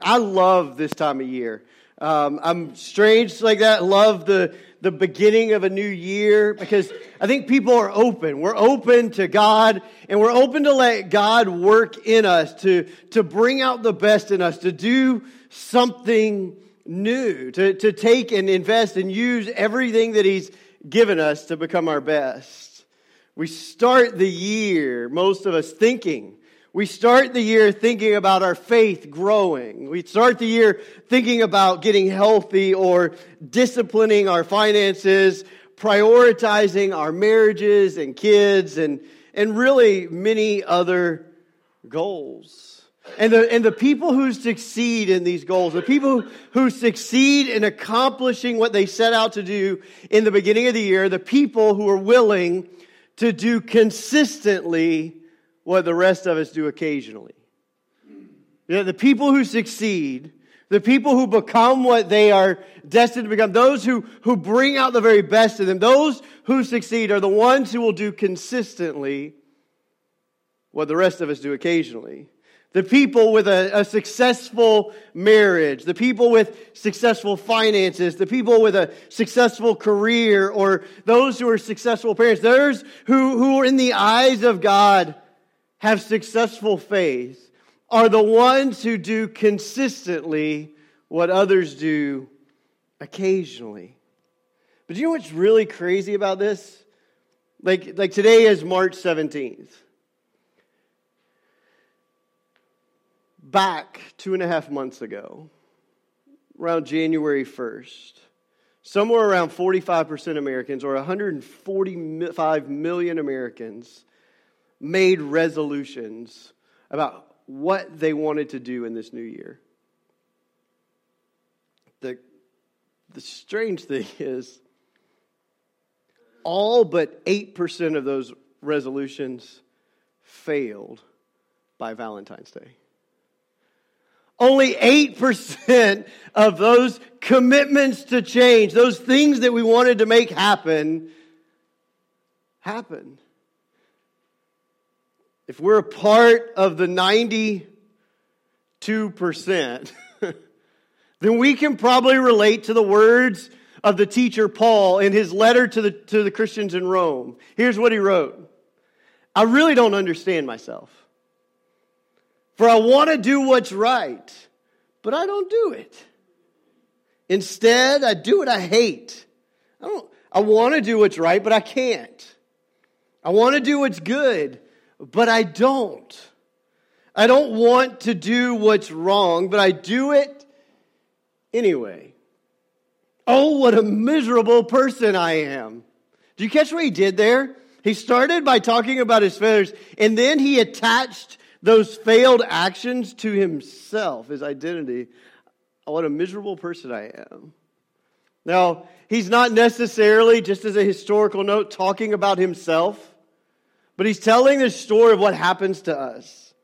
I love this time of year. Um, I'm strange like that. Love the the beginning of a new year because I think people are open. We're open to God and we're open to let God work in us to to bring out the best in us to do something new to to take and invest and use everything that He's given us to become our best. We start the year, most of us thinking we start the year thinking about our faith growing. We start the year thinking about getting healthy or disciplining our finances, prioritizing our marriages and kids, and, and really many other goals. And the, and the people who succeed in these goals, the people who, succeed in accomplishing what they set out to do in the beginning of the year, the people who are willing to do consistently what the rest of us do occasionally. You know, the people who succeed, the people who become what they are destined to become, those who, who bring out the very best in them, those who succeed are the ones who will do consistently what the rest of us do occasionally. The people with a, a, successful marriage, the people with successful finances, the people with a successful career, or those who are successful parents, those who, who are in the eyes of God have successful faith are the ones who do consistently what others do occasionally. But you know what's really crazy about this? Like, like today is March 17th. Back two and a half months ago, around January 1st, somewhere around 45% Americans, or 145 million Americans, made resolutions about what they wanted to do in this new year. The, the strange thing is, all but 8% of those resolutions failed by Valentine's Day. Only 8% of those commitments to change, those things that we wanted to make happen, happened if we're a part of the 92%, then we can probably relate to the words of the teacher Paul in his letter to the, to the Christians in Rome. Here's what he wrote I really don't understand myself. For I want to do what's right, but I don't do it. Instead, I do what I hate. I don't I want to do what's right, but I can't. I want to do what's good, but I don't. I don't want to do what's wrong, but I do it anyway. Oh, what a miserable person I am. Do you catch what he did there? He started by talking about his failures, and then he attached those failed actions to himself, his identity. Oh, what a miserable person I am. Now, he's not necessarily, just as a historical note, talking about himself. But he's telling the story of what happens to us.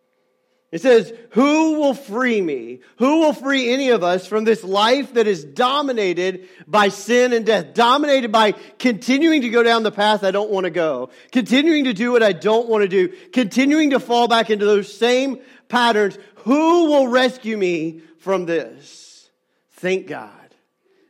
It says, Who will free me? Who will free any of us from this life that is dominated by sin and death? Dominated by continuing to go down the path I don't want to go, continuing to do what I don't want to do, continuing to fall back into those same patterns. Who will rescue me from this? Thank God.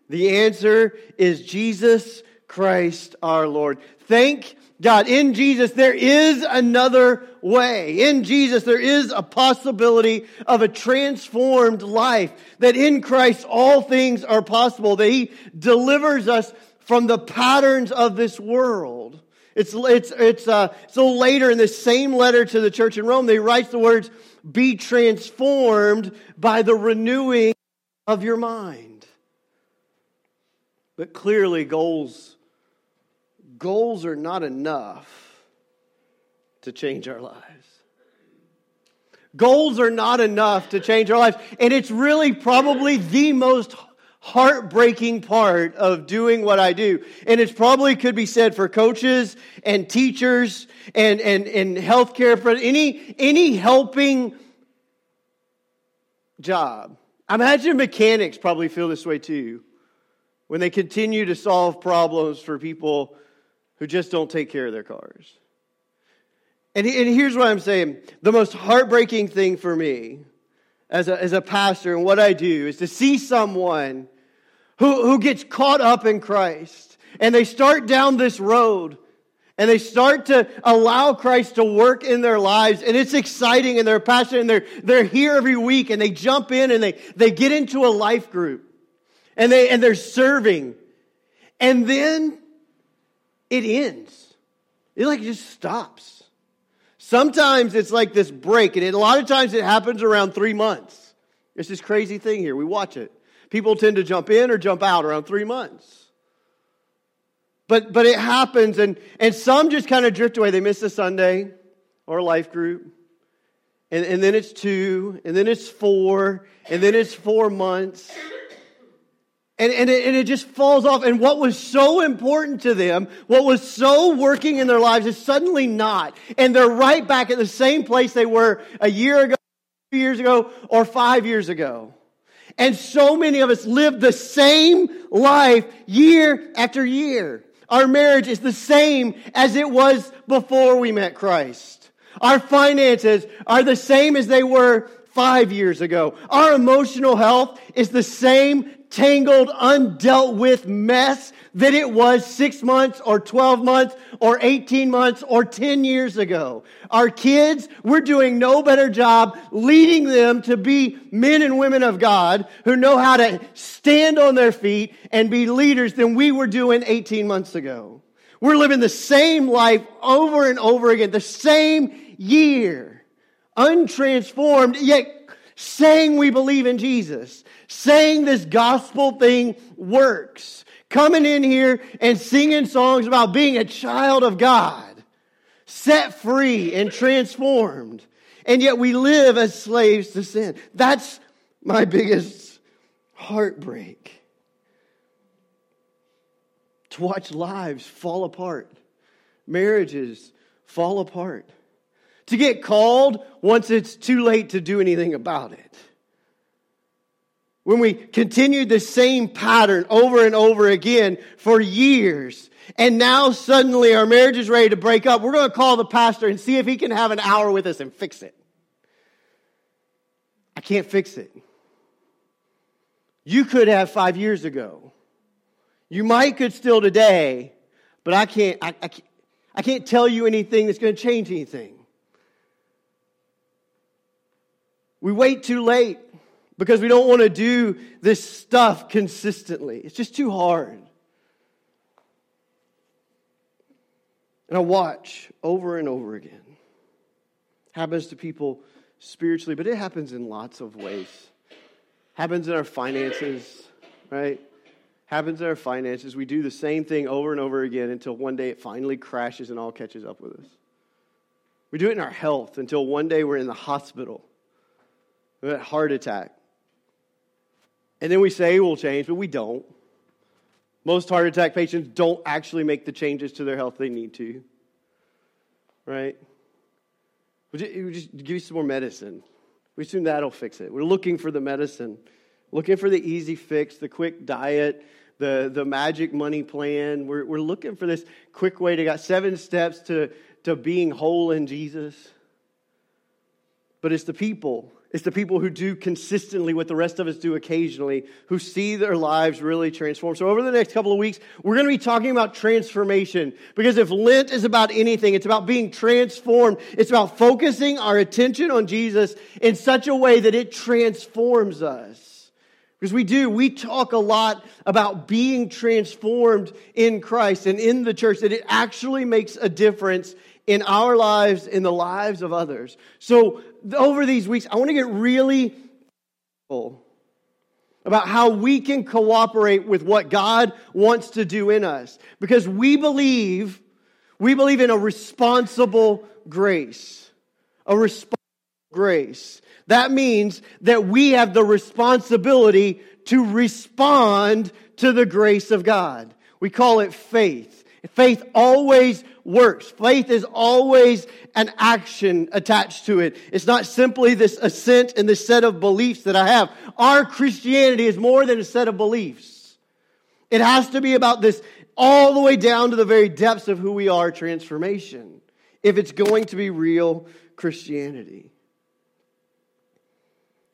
The answer is Jesus Christ our Lord. Thank God. In Jesus, there is another way. In Jesus, there is a possibility of a transformed life. That in Christ, all things are possible. That He delivers us from the patterns of this world. It's, it's, it's, uh, so later in the same letter to the church in Rome, they write the words, be transformed by the renewing of your mind. But clearly, goals goals are not enough to change our lives. Goals are not enough to change our lives. And it's really probably the most heartbreaking part of doing what I do. And it probably could be said for coaches and teachers and, and, and healthcare, any, any helping job. I imagine mechanics probably feel this way too when they continue to solve problems for people who just don't take care of their cars. And, and here's what I'm saying the most heartbreaking thing for me as a, as a pastor and what I do is to see someone who, who gets caught up in Christ and they start down this road and they start to allow Christ to work in their lives and it's exciting and they're passionate and they're, they're here every week and they jump in and they, they get into a life group and they, and they're serving and then it ends. It like just stops. Sometimes it's like this break, and a lot of times it happens around three months. It's this crazy thing here. We watch it. People tend to jump in or jump out around three months. But, but it happens, and, and some just kind of drift away. They miss a Sunday or a life group. And, and then it's two, and then it's four, and then it's four months. And, and, it, and it just falls off. And what was so important to them, what was so working in their lives is suddenly not. And they're right back at the same place they were a year ago, two years ago, or five years ago. And so many of us live the same life year after year. Our marriage is the same as it was before we met Christ. Our finances are the same as they were five years ago. Our emotional health is the same tangled, undealt with mess that it was six months or 12 months or 18 months or 10 years ago. Our kids, we're doing no better job leading them to be men and women of God who know how to stand on their feet and be leaders than we were doing 18 months ago. We're living the same life over and over again, the same year, untransformed, yet saying we believe in Jesus saying this gospel thing works. Coming in here and singing songs about being a child of God, set free and transformed. And yet we live as slaves to sin. That's my biggest heartbreak. To watch lives fall apart, marriages fall apart, to get called once it's too late to do anything about it when we continued the same pattern over and over again for years, and now suddenly our marriage is ready to break up, we're going to call the pastor and see if he can have an hour with us and fix it. I can't fix it. You could have five years ago. You might could still today, but I can't, I, I, can't, I can't tell you anything that's going to change anything. We wait too late because we don't want to do this stuff consistently. It's just too hard. And I watch over and over again. Happens to people spiritually, but it happens in lots of ways. Happens in our finances, right? Happens in our finances. We do the same thing over and over again until one day it finally crashes and all catches up with us. We do it in our health until one day we're in the hospital. A heart attack. And then we say we'll change, but we don't. Most heart attack patients don't actually make the changes to their health they need to. Right? We just give you some more medicine. We assume that'll fix it. We're looking for the medicine, looking for the easy fix, the quick diet, the, the magic money plan. We're, we're looking for this quick way to got seven steps to, to being whole in Jesus. But it's the people it's the people who do consistently what the rest of us do occasionally, who see their lives really transform. So, over the next couple of weeks, we're going to be talking about transformation. Because if Lent is about anything, it's about being transformed. It's about focusing our attention on Jesus in such a way that it transforms us. Because we do, we talk a lot about being transformed in Christ and in the church, that it actually makes a difference in our lives, in the lives of others. So, over these weeks, I want to get really about how we can cooperate with what God wants to do in us. Because we believe, we believe in a responsible grace. A responsible grace. That means that we have the responsibility to respond to the grace of God. We call it faith. Faith always works. Faith is always an action attached to it. It's not simply this assent and this set of beliefs that I have. Our Christianity is more than a set of beliefs. It has to be about this all the way down to the very depths of who we are transformation if it's going to be real Christianity.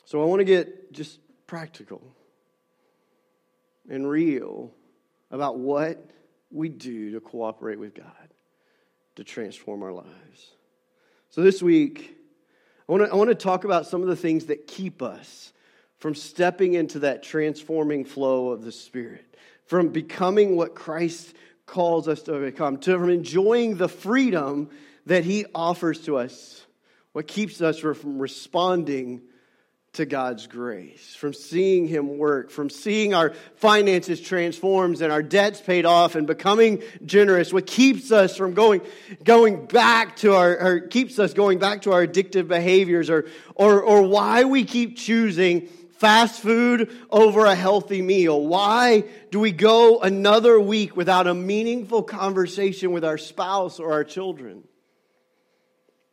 So I want to get just practical and real about what we do to cooperate with God to transform our lives. So this week, I want to, I want to talk about some of the things that keep us from stepping into that transforming flow of the Spirit, from becoming what Christ calls us to become, to from enjoying the freedom that He offers to us. What keeps us from responding to God's grace, from seeing Him work, from seeing our finances transformed and our debts paid off and becoming generous, what keeps us from going, going back to our, or keeps us going back to our addictive behaviors, or, or, or why we keep choosing fast food over a healthy meal? Why do we go another week without a meaningful conversation with our spouse or our children?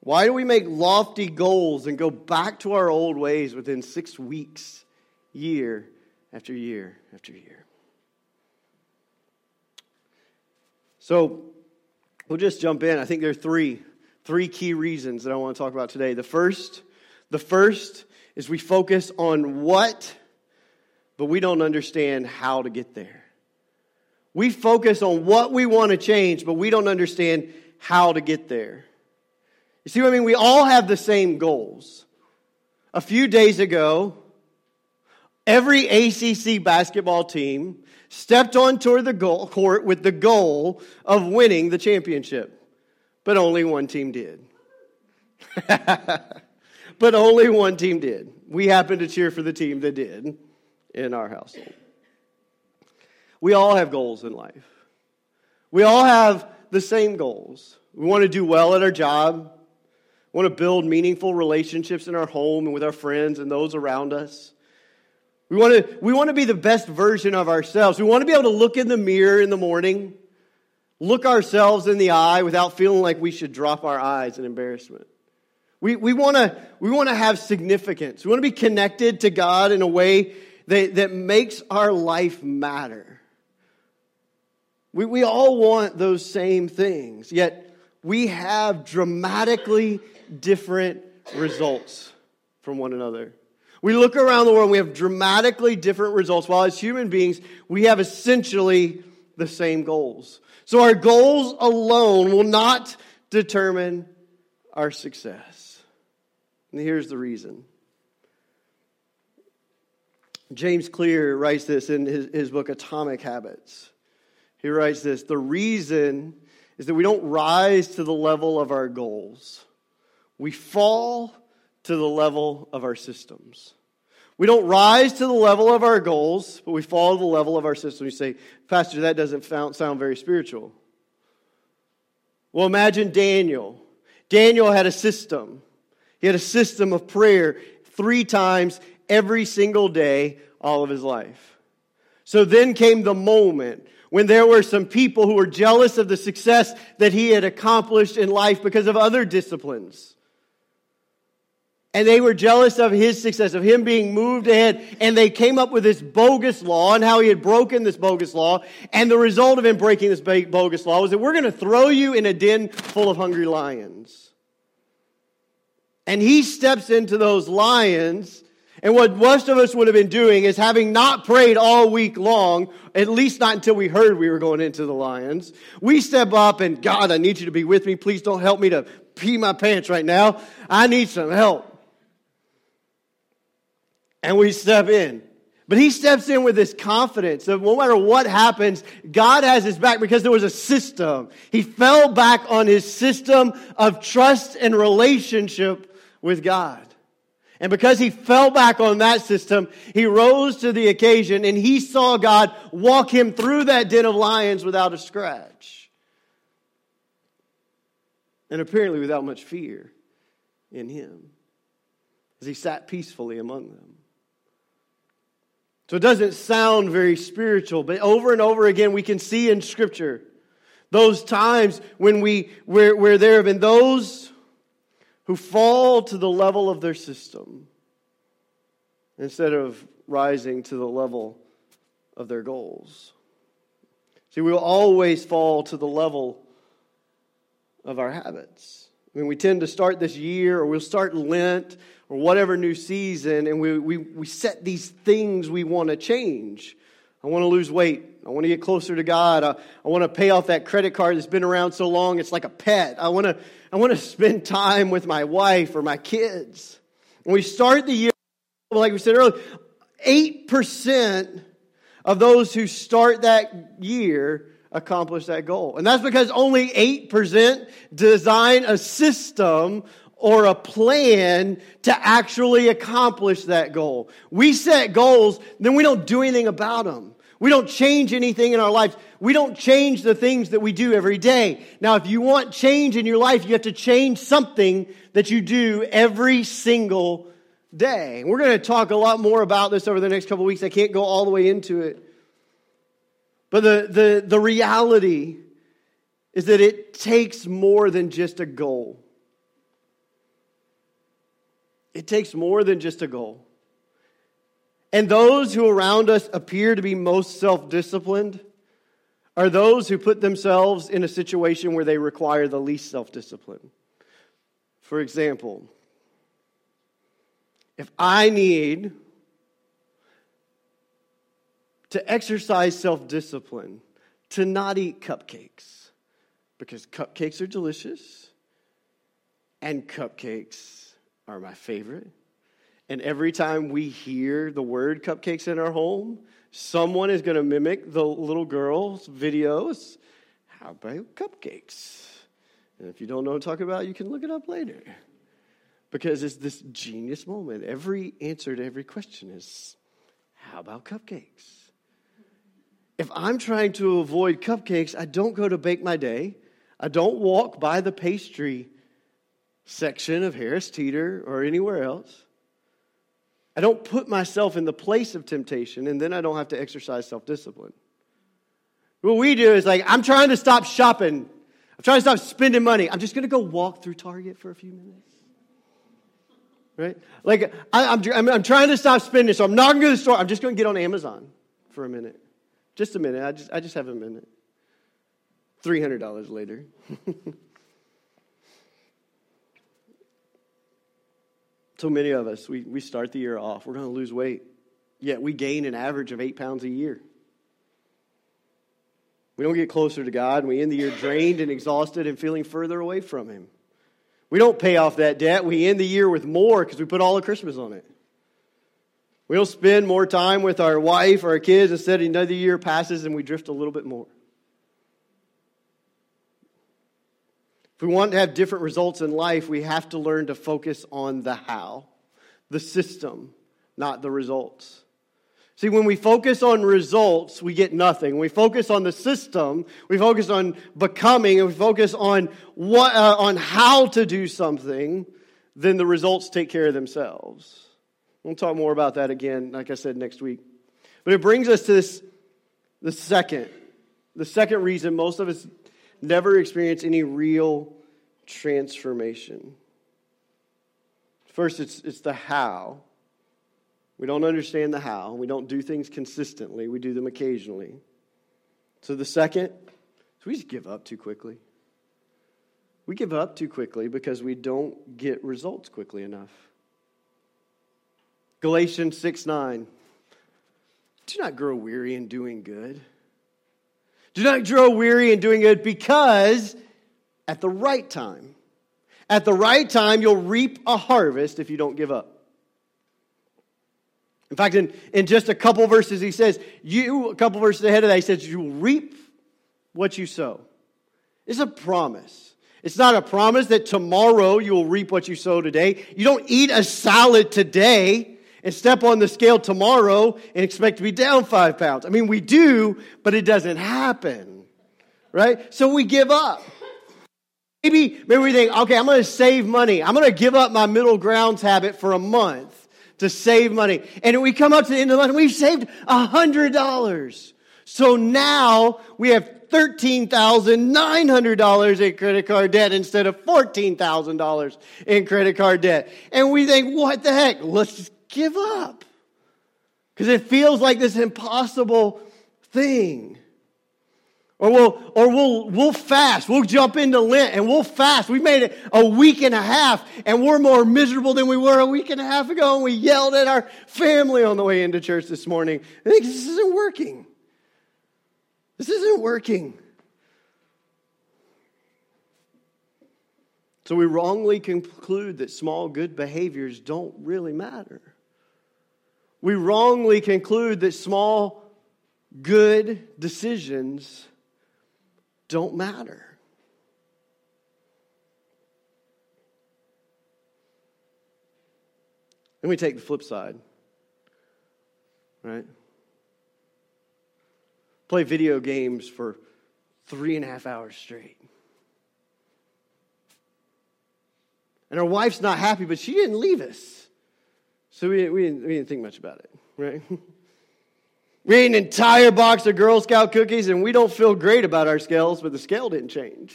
Why do we make lofty goals and go back to our old ways within six weeks, year after year after year? So we'll just jump in. I think there are three, three key reasons that I want to talk about today. The first, the first is we focus on what, but we don't understand how to get there. We focus on what we want to change, but we don't understand how to get there. You see what I mean? We all have the same goals. A few days ago, every ACC basketball team stepped onto the goal court with the goal of winning the championship, but only one team did. but only one team did. We happened to cheer for the team that did in our household. We all have goals in life. We all have the same goals. We want to do well at our job. Want to build meaningful relationships in our home and with our friends and those around us. We want to, we want to be the best version of ourselves. We want to be able to look in the mirror in the morning, look ourselves in the eye without feeling like we should drop our eyes in embarrassment. We, we want to we want to have significance. We want to be connected to God in a way that, that makes our life matter. We, we all want those same things, yet we have dramatically different results from one another. We look around the world and we have dramatically different results, while as human beings, we have essentially the same goals. So our goals alone will not determine our success. And here's the reason. James Clear writes this in his, his book, Atomic Habits. He writes this The reason is that we don't rise to the level of our goals we fall to the level of our systems. We don't rise to the level of our goals, but we fall to the level of our system. You say, Pastor, that doesn't sound very spiritual. Well, imagine Daniel. Daniel had a system. He had a system of prayer three times every single day, all of his life. So then came the moment when there were some people who were jealous of the success that he had accomplished in life because of other disciplines and they were jealous of his success, of him being moved ahead. And they came up with this bogus law and how he had broken this bogus law. And the result of him breaking this bogus law was that we're going to throw you in a den full of hungry lions. And he steps into those lions. And what most of us would have been doing is having not prayed all week long, at least not until we heard we were going into the lions, we step up and God, I need you to be with me. Please don't help me to pee my pants right now. I need some help and we step in. But he steps in with this confidence of no matter what happens, God has his back because there was a system. He fell back on his system of trust and relationship with God. And because he fell back on that system, he rose to the occasion and he saw God walk him through that den of lions without a scratch. And apparently without much fear in him as he sat peacefully among them. So it doesn't sound very spiritual, but over and over again we can see in Scripture those times when we where, where there have been those who fall to the level of their system instead of rising to the level of their goals. See, we will always fall to the level of our habits. I mean, we tend to start this year, or we'll start Lent, or whatever new season, and we, we, we set these things we want to change. I want to lose weight. I want to get closer to God. I, I want to pay off that credit card that's been around so long, it's like a pet. I want to, I want to spend time with my wife or my kids. When we start the year, like we said earlier, 8% of those who start that year accomplish that goal. And that's because only 8% design a system or a plan to actually accomplish that goal. We set goals, then we don't do anything about them. We don't change anything in our lives. We don't change the things that we do every day. Now, if you want change in your life, you have to change something that you do every single day. We're going to talk a lot more about this over the next couple weeks. I can't go all the way into it. But the, the, the reality is that it takes more than just a goal. It takes more than just a goal. And those who around us appear to be most self disciplined are those who put themselves in a situation where they require the least self discipline. For example, if I need to exercise self discipline, to not eat cupcakes, because cupcakes are delicious and cupcakes are my favorite. And every time we hear the word cupcakes in our home, someone is going to mimic the little girl's videos. How about cupcakes? And if you don't know what I'm talking about, you can look it up later. Because it's this genius moment. Every answer to every question is, how about cupcakes? If I'm trying to avoid cupcakes, I don't go to Bake My Day. I don't walk by the pastry section of Harris Teeter or anywhere else. I don't put myself in the place of temptation, and then I don't have to exercise self discipline. What we do is like, I'm trying to stop shopping. I'm trying to stop spending money. I'm just going to go walk through Target for a few minutes. Right? Like, I, am I'm, I'm trying to stop spending, so I'm not going to the store. I'm just going to get on Amazon for a minute. Just a minute. I just, I just have a minute. $300 later. So many of us, we, we start the year off, we're going to lose weight, yet we gain an average of eight pounds a year. We don't get closer to God, and we end the year drained and exhausted and feeling further away from Him. We don't pay off that debt. We end the year with more because we put all of Christmas on it. We don't spend more time with our wife or our kids. Instead, another year passes and we drift a little bit more. If we want to have different results in life, we have to learn to focus on the how, the system, not the results. See, when we focus on results, we get nothing. When we focus on the system, we focus on becoming, and we focus on what, uh, on how to do something, then the results take care of themselves. We'll talk more about that again, like I said, next week. But it brings us to this, the second, the second reason most of us never experience any real transformation. First, it's, it's the how. We don't understand the how. We don't do things consistently, we do them occasionally. So, the second, so we just give up too quickly. We give up too quickly because we don't get results quickly enough. Galatians 6 9. Do not grow weary in doing good. Do not grow weary in doing good because at the right time, at the right time, you'll reap a harvest if you don't give up. In fact, in, in just a couple verses, he says, you, a couple verses ahead of that, he says, you will reap what you sow. It's a promise. It's not a promise that tomorrow you will reap what you sow today. You don't eat a salad today and step on the scale tomorrow and expect to be down five pounds. I mean, we do, but it doesn't happen, right? So we give up. Maybe, maybe we think, okay, I'm going to save money. I'm going to give up my middle grounds habit for a month to save money. And we come up to the end of the month and we've saved $100. So now we have $13,900 in credit card debt instead of $14,000 in credit card debt. And we think, what the heck? Let's give up. Because it feels like this impossible thing. Or we'll, or we'll, we'll fast. We'll jump into Lent and we'll fast. We made it a week and a half and we're more miserable than we were a week and a half ago. And we yelled at our family on the way into church this morning. I think this isn't working. This isn't working. So we wrongly conclude that small good behaviors don't really matter. We wrongly conclude that small good decisions don't matter. Then we take the flip side, right? Play video games for three and a half hours straight. And our wife's not happy, but she didn't leave us. So we, we, didn't, we didn't think much about it, right? We ate an entire box of Girl Scout cookies and we don't feel great about our scales, but the scale didn't change.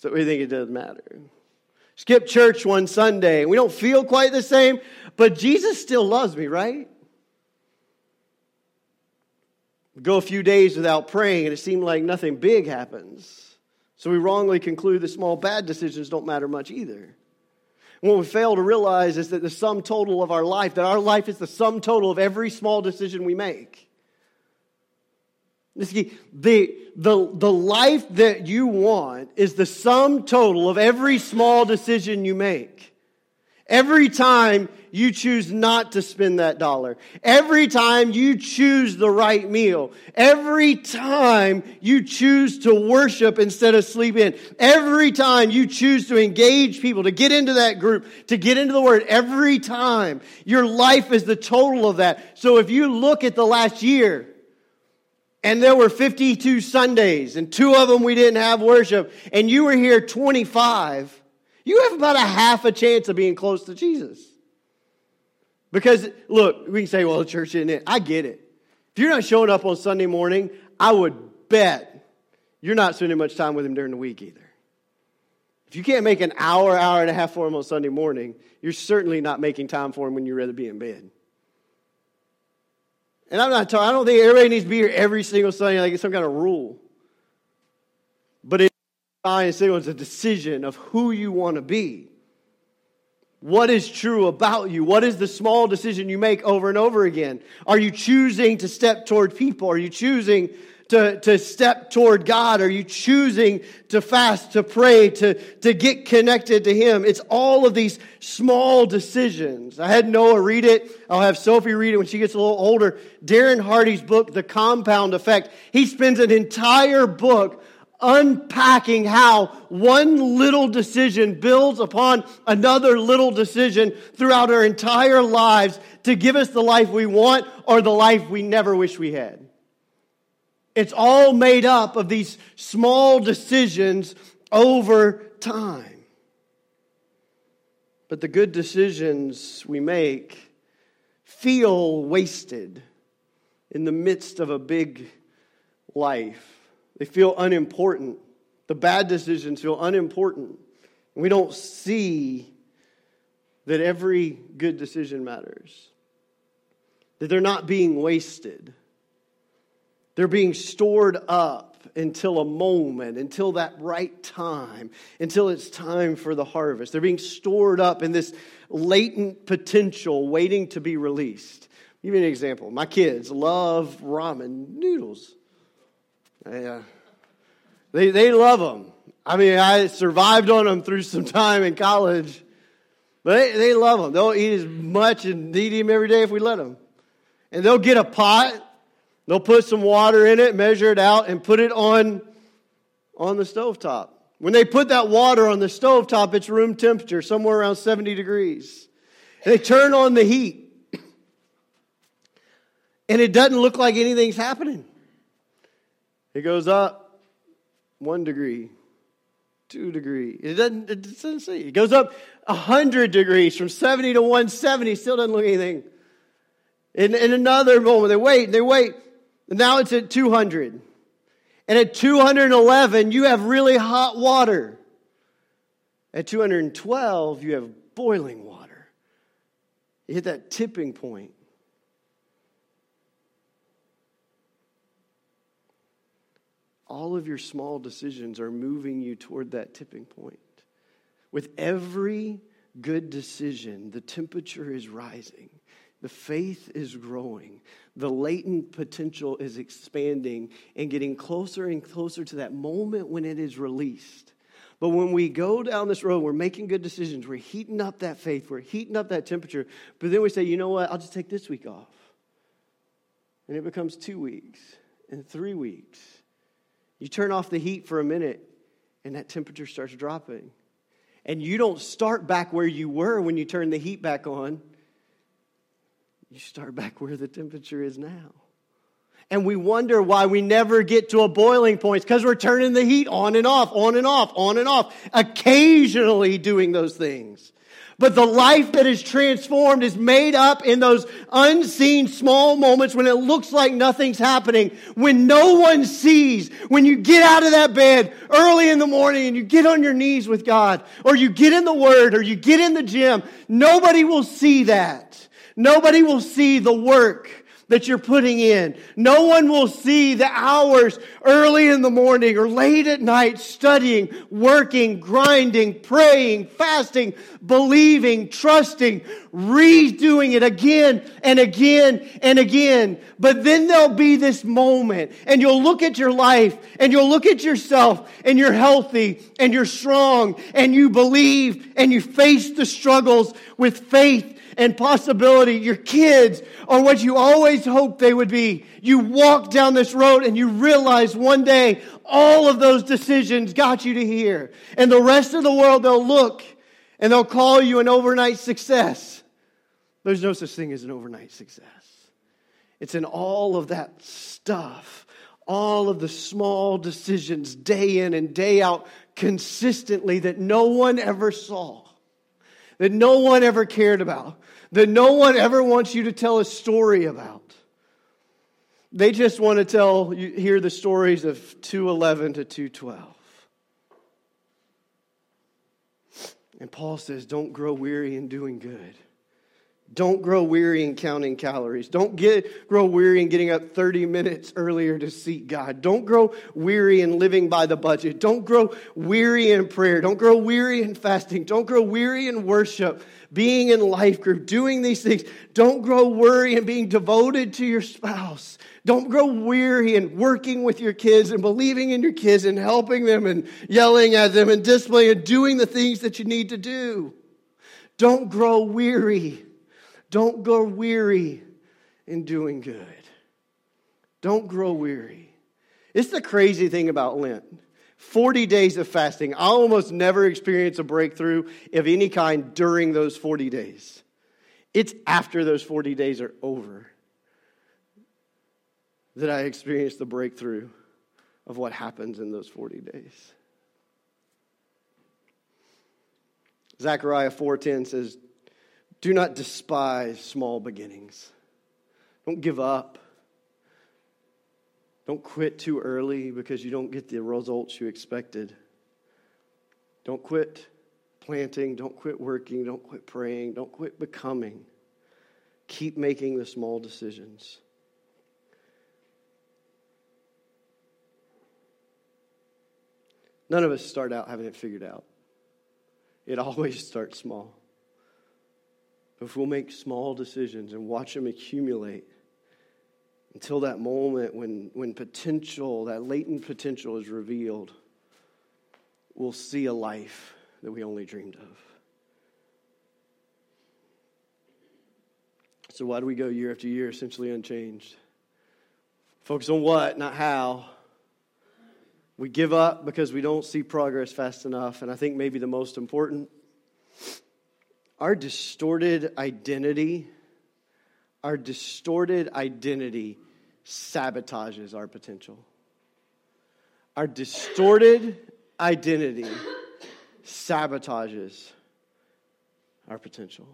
So we think it doesn't matter. Skip church one Sunday and we don't feel quite the same, but Jesus still loves me, right? Go a few days without praying and it seemed like nothing big happens. So we wrongly conclude that small bad decisions don't matter much either. What we fail to realize is that the sum total of our life, that our life is the sum total of every small decision we make. The, the, the life that you want is the sum total of every small decision you make. Every time you choose not to spend that dollar. Every time you choose the right meal. Every time you choose to worship instead of sleep in. Every time you choose to engage people, to get into that group, to get into the word. Every time. Your life is the total of that. So if you look at the last year, and there were 52 Sundays, and two of them we didn't have worship, and you were here 25, you have about a half a chance of being close to Jesus. Because, look, we can say, well, the church isn't it. I get it. If you're not showing up on Sunday morning, I would bet you're not spending much time with him during the week either. If you can't make an hour, hour and a half for him on Sunday morning, you're certainly not making time for him when you'd rather be in bed. And I'm not talking, I don't think everybody needs to be here every single Sunday like it's some kind of rule. But it's a decision of who you want to be. What is true about you? What is the small decision you make over and over again? Are you choosing to step toward people? Are you choosing to, to step toward God? Are you choosing to fast, to pray, to, to get connected to Him? It's all of these small decisions. I had Noah read it. I'll have Sophie read it when she gets a little older. Darren Hardy's book, The Compound Effect, he spends an entire book unpacking how one little decision builds upon another little decision throughout our entire lives to give us the life we want or the life we never wish we had. It's all made up of these small decisions over time. But the good decisions we make feel wasted in the midst of a big life. They feel unimportant. The bad decisions feel unimportant. We don't see that every good decision matters, that they're not being wasted. They're being stored up until a moment, until that right time, until it's time for the harvest. They're being stored up in this latent potential waiting to be released. I'll give you an example. My kids love ramen noodles. Yeah. They, they love them. I mean, I survived on them through some time in college, but they, they love them. They'll eat as much and eat them every day if we let them. And they'll get a pot, they'll put some water in it, measure it out, and put it on, on the stove top. When they put that water on the stove top, it's room temperature, somewhere around 70 degrees. They turn on the heat. And it doesn't look like anything's happening. It goes up one degree, two degree. It doesn't, it doesn't. It goes up 100 degrees from 70 to 170, still doesn't look anything. In, in another moment, they wait, they wait. And now it's at 200. And at 211, you have really hot water. At 212, you have boiling water. You hit that tipping point. All of your small decisions are moving you toward that tipping point. With every good decision, the temperature is rising. The faith is growing. The latent potential is expanding and getting closer and closer to that moment when it is released. But when we go down this road, we're making good decisions. We're heating up that faith. We're heating up that temperature. But then we say, you know what? I'll just take this week off. And it becomes two weeks and three weeks. You turn off the heat for a minute, and that temperature starts dropping. And you don't start back where you were when you turn the heat back on. You start back where the temperature is now. And we wonder why we never get to a boiling point. because we're turning the heat on and off, on and off, on and off, occasionally doing those things. But the life that is transformed is made up in those unseen small moments when it looks like nothing's happening, when no one sees, when you get out of that bed early in the morning and you get on your knees with God, or you get in the Word, or you get in the gym. Nobody will see that. Nobody will see the work that you're putting in. No one will see the hours early in the morning or late at night studying, working, grinding, praying, fasting, believing, trusting, redoing it again and again and again. But then there'll be this moment and you'll look at your life and you'll look at yourself and you're healthy and you're strong and you believe and you face the struggles with faith and possibility. Your kids are what you always hoped they would be. You walk down this road and you realize one day all of those decisions got you to here. And the rest of the world, they'll look and they'll call you an overnight success. There's no such thing as an overnight success. It's in all of that stuff, all of the small decisions day in and day out consistently that no one ever saw that no one ever cared about, that no one ever wants you to tell a story about. They just want to tell you hear the stories of 211 to 212. And Paul says, Don't grow weary in doing good. Don't grow weary in counting calories. Don't get, grow weary in getting up 30 minutes earlier to seek God. Don't grow weary in living by the budget. Don't grow weary in prayer. Don't grow weary in fasting. Don't grow weary in worship, being in life group, doing these things. Don't grow weary in being devoted to your spouse. Don't grow weary in working with your kids and believing in your kids and helping them and yelling at them and disciplining and doing the things that you need to do. Don't grow weary don't grow weary in doing good. Don't grow weary. It's the crazy thing about Lent. 40 days of fasting. I almost never experience a breakthrough of any kind during those 40 days. It's after those 40 days are over that I experience the breakthrough of what happens in those 40 days. Zechariah 4:10 says, do not despise small beginnings. Don't give up. Don't quit too early because you don't get the results you expected. Don't quit planting. Don't quit working. Don't quit praying. Don't quit becoming. Keep making the small decisions. None of us start out having it figured out. It always starts small. If we'll make small decisions and watch them accumulate until that moment when, when potential, that latent potential is revealed, we'll see a life that we only dreamed of. So, why do we go year after year essentially unchanged? Focus on what, not how. We give up because we don't see progress fast enough. And I think maybe the most important our distorted identity, our distorted identity sabotages our potential. Our distorted identity sabotages our potential.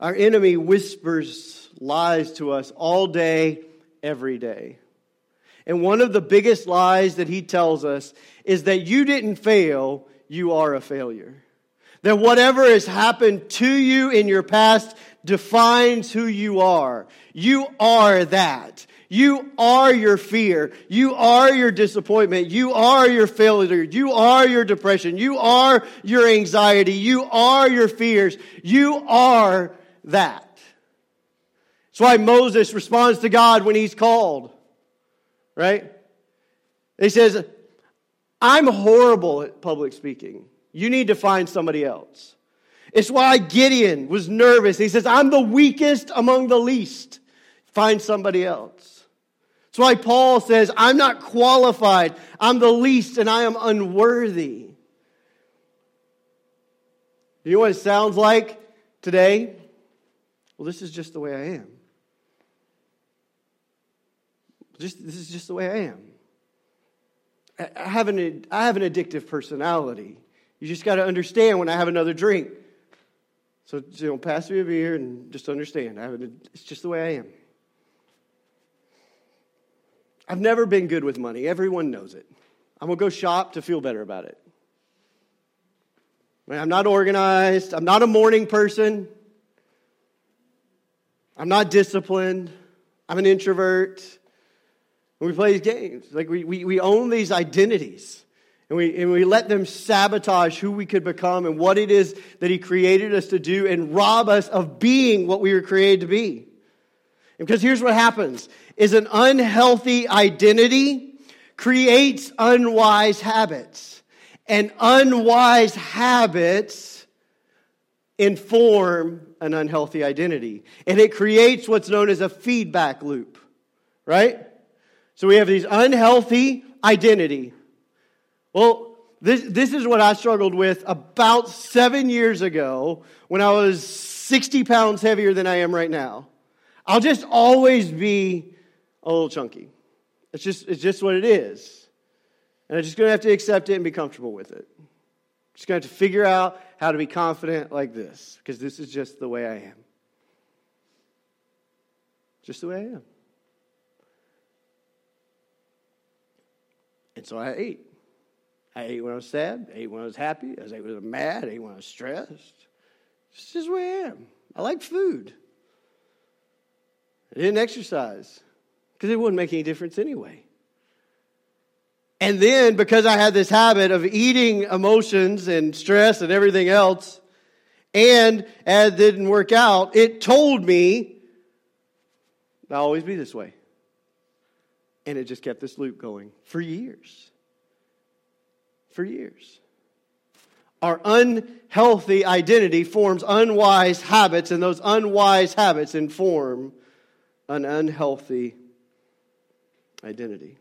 Our enemy whispers lies to us all day, every day. And one of the biggest lies that he tells us is that you didn't fail, you are a failure. That whatever has happened to you in your past defines who you are. You are that. You are your fear. You are your disappointment. You are your failure. You are your depression. You are your anxiety. You are your fears. You are that. That's why Moses responds to God when he's called. Right? He says, I'm horrible at public speaking. You need to find somebody else. It's why Gideon was nervous. He says, I'm the weakest among the least. Find somebody else. That's why Paul says, I'm not qualified. I'm the least and I am unworthy. You know what it sounds like today? Well, this is just the way I am. Just, this is just the way I am. I have an, I have an addictive personality. You just got to understand when I have another drink. So, you know, pass me a beer and just understand. I it's just the way I am. I've never been good with money. Everyone knows it. I'm going to go shop to feel better about it. I'm not organized. I'm not a morning person. I'm not disciplined. I'm an introvert. we play these games, like we, we, we own these identities. And we, and we let them sabotage who we could become and what it is that He created us to do and rob us of being what we were created to be. Because here's what happens is an unhealthy identity creates unwise habits. And unwise habits inform an unhealthy identity. And it creates what's known as a feedback loop, right? So we have these unhealthy identity. Well, this, this is what I struggled with about seven years ago when I was 60 pounds heavier than I am right now. I'll just always be a little chunky. It's just, it's just what it is. And I'm just going to have to accept it and be comfortable with it. I'm Just going to have to figure out how to be confident like this, because this is just the way I am. Just the way I am. And so I ate. I ate when I was sad, I ate when I was happy, I ate when I was mad, I ate when I was stressed. It's just way I am. I like food. I didn't exercise because it wouldn't make any difference anyway. And then, because I had this habit of eating emotions and stress and everything else, and it didn't work out, it told me I'll always be this way. And it just kept this loop going for years. For years. Our unhealthy identity forms unwise habits, and those unwise habits inform an unhealthy identity.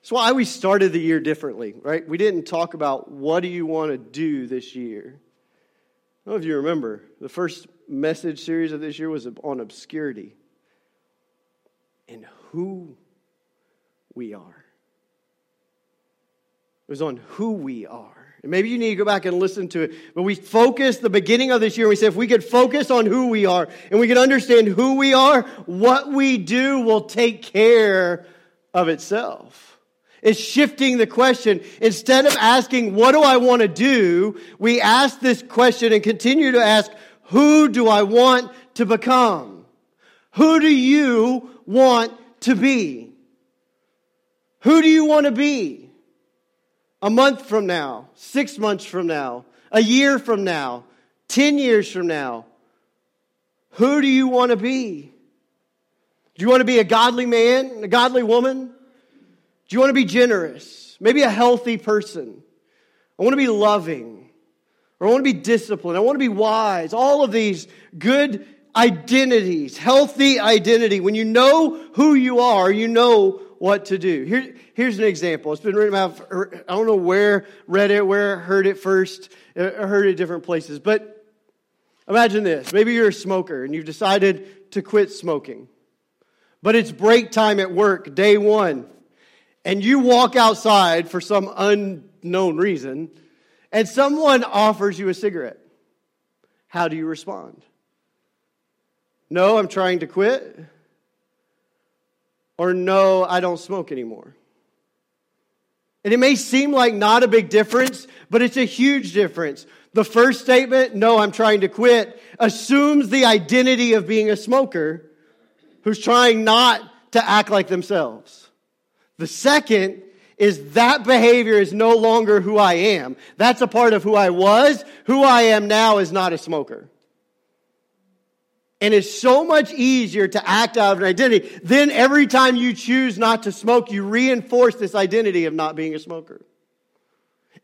That's why we started the year differently, right? We didn't talk about what do you want to do this year. I don't know if you remember, the first message series of this year was on obscurity and who we are. It was on who we are. And maybe you need to go back and listen to it. But we focused the beginning of this year, we said if we could focus on who we are and we could understand who we are, what we do will take care of itself. It's shifting the question. Instead of asking, what do I want to do? We ask this question and continue to ask, who do I want to become? Who do you want to be? Who do you want to be? a month from now, six months from now, a year from now, 10 years from now? Who do you want to be? Do you want to be a godly man, a godly woman? Do you want to be generous? Maybe a healthy person? I want to be loving. Or I want to be disciplined. I want to be wise. All of these good identities, healthy identity. When you know who you are, you know what to do. Here, here's an example. It's been written about, I don't know where read it, where I heard it first, I heard it different places. But imagine this. Maybe you're a smoker and you've decided to quit smoking. But it's break time at work, day one. And you walk outside for some unknown reason, and someone offers you a cigarette. How do you respond? No, I'm trying to quit or no, I don't smoke anymore. And it may seem like not a big difference, but it's a huge difference. The first statement, no, I'm trying to quit, assumes the identity of being a smoker who's trying not to act like themselves. The second is that behavior is no longer who I am. That's a part of who I was. Who I am now is not a smoker. And it's so much easier to act out of an identity. Then every time you choose not to smoke, you reinforce this identity of not being a smoker.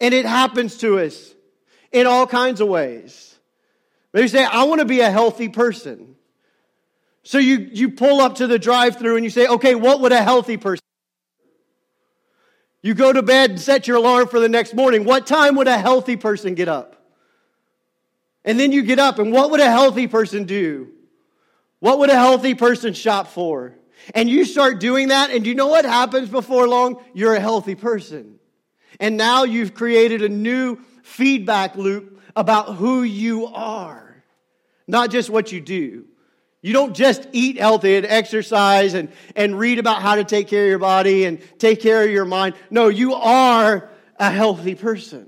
And it happens to us in all kinds of ways. Maybe say, I want to be a healthy person. So you, you pull up to the drive through and you say, okay, what would a healthy person you go to bed and set your alarm for the next morning. What time would a healthy person get up? And then you get up, and what would a healthy person do? What would a healthy person shop for? And you start doing that, and you know what happens before long? You're a healthy person. And now you've created a new feedback loop about who you are, not just what you do. You don't just eat healthy and exercise and, and read about how to take care of your body and take care of your mind. No, you are a healthy person.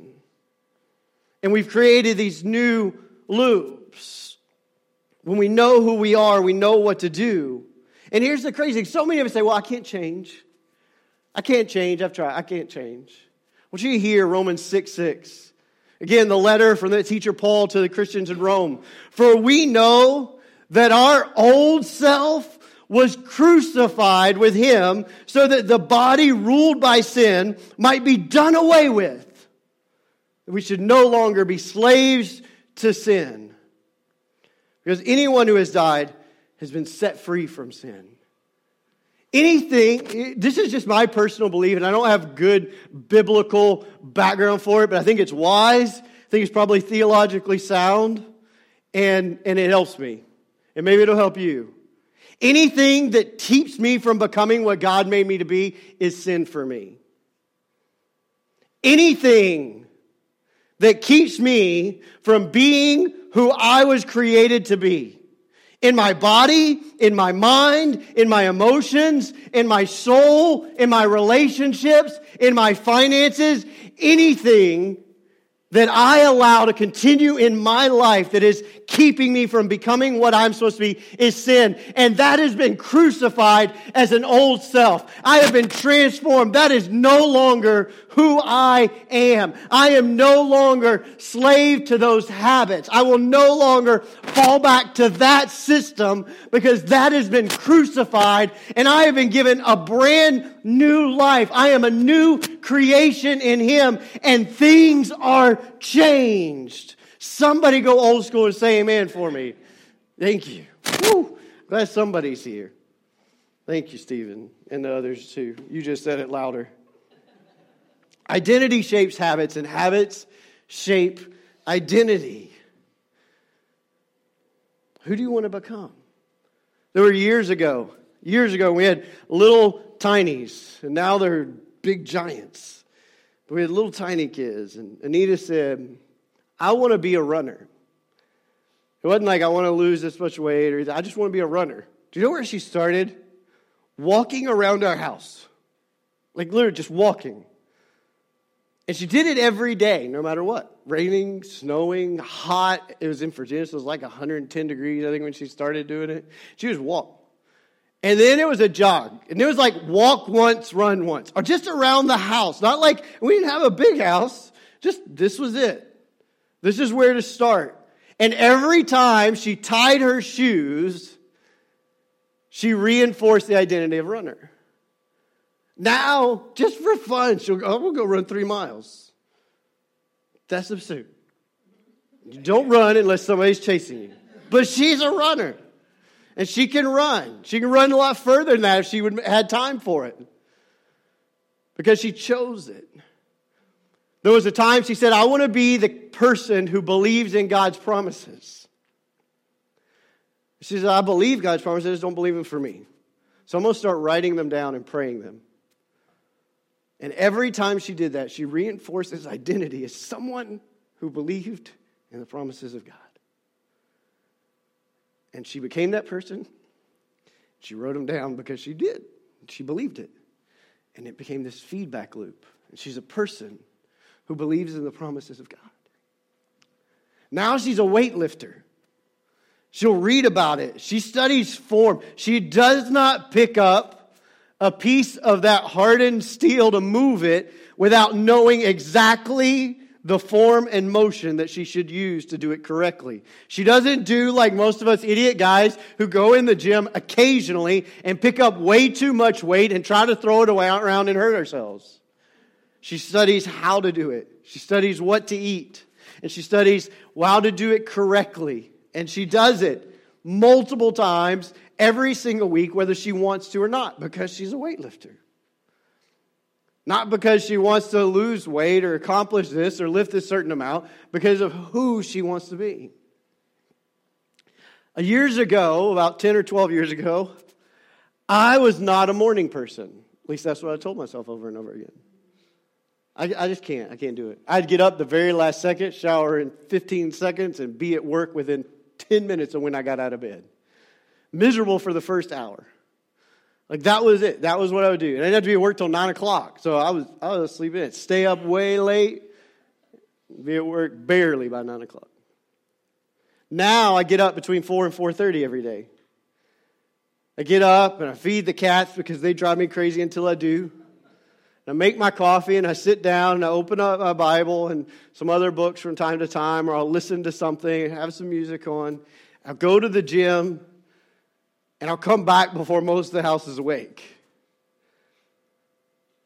And we've created these new loops. When we know who we are, we know what to do. And here's the crazy thing so many of us say, Well, I can't change. I can't change. I've tried. I can't change. Want you hear Romans 6 6. Again, the letter from the teacher Paul to the Christians in Rome. For we know that our old self was crucified with him so that the body ruled by sin might be done away with. We should no longer be slaves to sin. Because anyone who has died has been set free from sin. Anything, this is just my personal belief, and I don't have good biblical background for it, but I think it's wise. I think it's probably theologically sound, and, and it helps me and maybe it'll help you. Anything that keeps me from becoming what God made me to be is sin for me. Anything that keeps me from being who I was created to be. In my body, in my mind, in my emotions, in my soul, in my relationships, in my finances, anything that I allow to continue in my life that is keeping me from becoming what I'm supposed to be is sin. And that has been crucified as an old self. I have been transformed. That is no longer who I am. I am no longer slave to those habits. I will no longer fall back to that system because that has been crucified and I have been given a brand new life. I am a new creation in Him and things are changed. Somebody go old school and say amen for me. Thank you. Woo. Glad somebody's here. Thank you, Stephen, and the others too. You just said it louder. Identity shapes habits, and habits shape identity. Who do you want to become? There were years ago, years ago, we had little tinies, and now they're big giants. But we had little tiny kids, and Anita said, I want to be a runner. It wasn't like I want to lose this much weight, or anything. I just want to be a runner. Do you know where she started? Walking around our house. Like literally just walking. And she did it every day, no matter what. Raining, snowing, hot. It was in Virginia, so it was like 110 degrees, I think, when she started doing it. She was walk. And then it was a jog. And it was like walk once, run once. Or just around the house. Not like we didn't have a big house. Just this was it. This is where to start. And every time she tied her shoes, she reinforced the identity of runner. Now, just for fun, she'll go, oh, we'll go run three miles. That's absurd. You don't run unless somebody's chasing you. But she's a runner. And she can run. She can run a lot further than that if she would had time for it. Because she chose it. There was a time she said, I want to be the person who believes in God's promises. She said, I believe God's promises, don't believe them for me. So I'm going to start writing them down and praying them. And every time she did that, she reinforced his identity as someone who believed in the promises of God. And she became that person. She wrote them down because she did. She believed it. And it became this feedback loop. And she's a person who believes in the promises of God. Now she's a weightlifter. She'll read about it. She studies form. She does not pick up a piece of that hardened steel to move it without knowing exactly the form and motion that she should use to do it correctly. She doesn't do like most of us idiot guys who go in the gym occasionally and pick up way too much weight and try to throw it around and hurt ourselves. She studies how to do it. She studies what to eat. And she studies how to do it correctly. And she does it multiple times every single week, whether she wants to or not, because she's a weightlifter. Not because she wants to lose weight or accomplish this or lift a certain amount, because of who she wants to be. Years ago, about 10 or 12 years ago, I was not a morning person. At least that's what I told myself over and over again. I, I just can't. I can't do it. I'd get up the very last second, shower in 15 seconds, and be at work within 10 minutes of when I got out of bed. Miserable for the first hour. Like that was it. That was what I would do. And I didn't have to be at work till nine o'clock. So I was I was sleeping in. Stay up way late, be at work barely by nine o'clock. Now I get up between four and four thirty every day. I get up and I feed the cats because they drive me crazy until I do. And I make my coffee and I sit down and I open up my Bible and some other books from time to time, or I'll listen to something, have some music on. I'll go to the gym and I'll come back before most of the house is awake.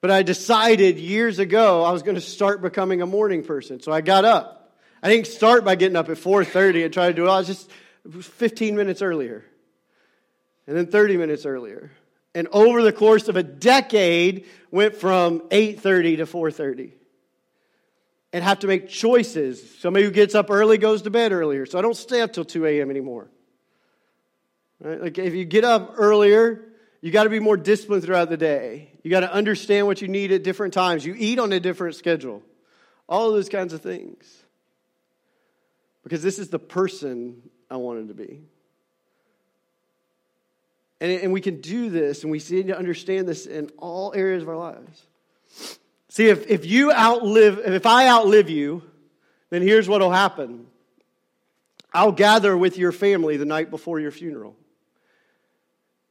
But I decided years ago I was going to start becoming a morning person. So I got up. I didn't start by getting up at 4:30 and try to do it. I was just 15 minutes earlier. And then 30 minutes earlier. And over the course of a decade went from 8:30 to 4:30. And have to make choices. Somebody who gets up early goes to bed earlier. So I don't stay up till 2 a.m. anymore. Right? Like if you get up earlier, you got to be more disciplined throughout the day. You got to understand what you need at different times. You eat on a different schedule. All those kinds of things. Because this is the person I wanted to be. And, and we can do this, and we need to understand this in all areas of our lives. See, if, if you outlive, if I outlive you, then here's what will happen. I'll gather with your family the night before your funeral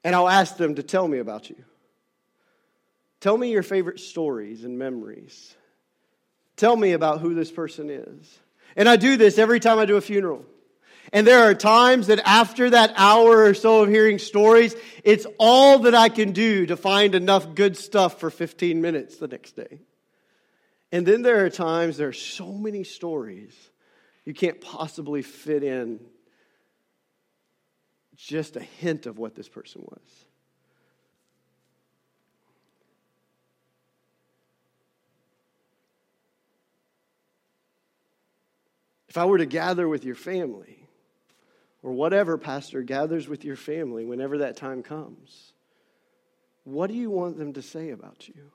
and I'll ask them to tell me about you. Tell me your favorite stories and memories. Tell me about who this person is. And I do this every time I do a funeral. And there are times that after that hour or so of hearing stories, it's all that I can do to find enough good stuff for 15 minutes the next day. And then there are times there are so many stories you can't possibly fit in just a hint of what this person was. If I were to gather with your family, or whatever pastor gathers with your family whenever that time comes, what do you want them to say about you?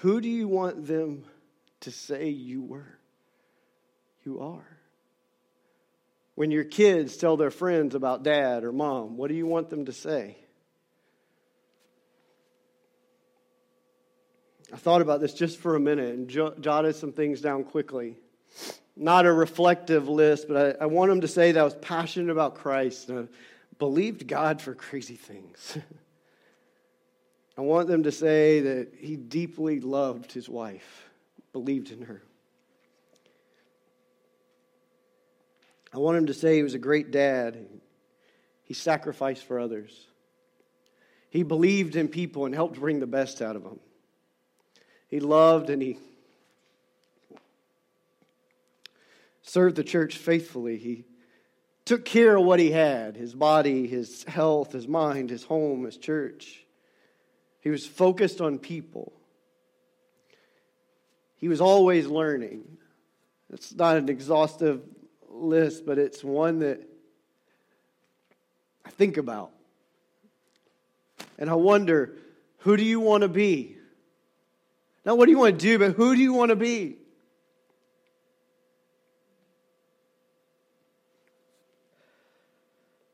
Who do you want them to say you were? You are. When your kids tell their friends about dad or mom, what do you want them to say? I thought about this just for a minute and jotted some things down quickly. Not a reflective list, but I, I want them to say that I was passionate about Christ and I believed God for crazy things. I want them to say that he deeply loved his wife, believed in her. I want him to say he was a great dad. He sacrificed for others. He believed in people and helped bring the best out of them. He loved and he served the church faithfully. He took care of what he had his body, his health, his mind, his home, his church. He was focused on people. He was always learning. It's not an exhaustive list, but it's one that I think about. And I wonder, who do you want to be? Not what do you want to do, but who do you want to be?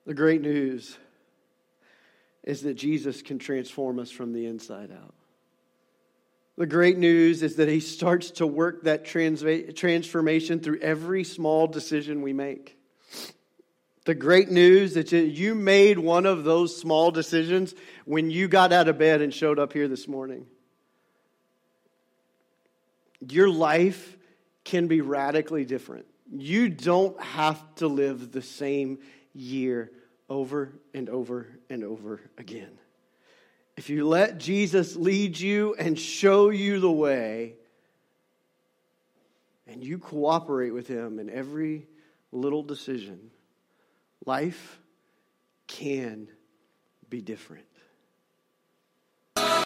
The great news is that Jesus can transform us from the inside out. The great news is that he starts to work that transformation through every small decision we make. The great news that you made one of those small decisions when you got out of bed and showed up here this morning. Your life can be radically different. You don't have to live the same year over and over and over again. If you let Jesus lead you and show you the way, and you cooperate with him in every little decision, life can be different.